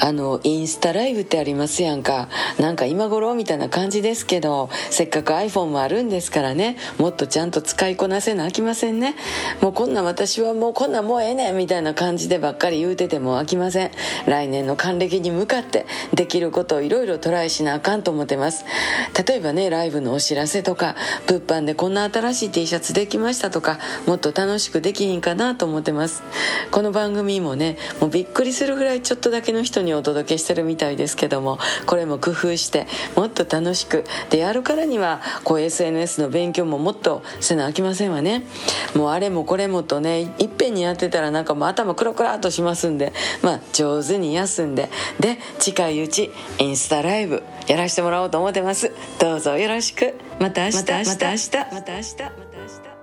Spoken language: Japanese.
あのインスタライブってありますやんか。なんか今頃みたいな感じですけどせっかく iPhone もあるんですからね。もっとちゃんと使いこなせなあきませんね。もうこんな私はもうこんなもうええねん。みたいな感じでばっかり言うてても飽きません。来年の還暦に向かってできることをいろいろトライしなあかんと思ってます。例えばねライブのお知らせとか物販でこんな新しい T シャツできましたとかもっと楽しくできひんかなと思ってます。この番組もねもうびっくりするぐらいちょっとだけの人にお届けしてるみたいですけどもこれも工夫してもっと楽しくでやるからにはこう SNS の勉強ももっとせなあきませんわね。もうあれもこれもとねいっぺんにやってたらなんかもう頭クラクラっとしますんでまあ上手に休んでで近いうちインスタライブやらしてもらおうと思ってます。どうぞよろしく。また明日。また明日また明日また明日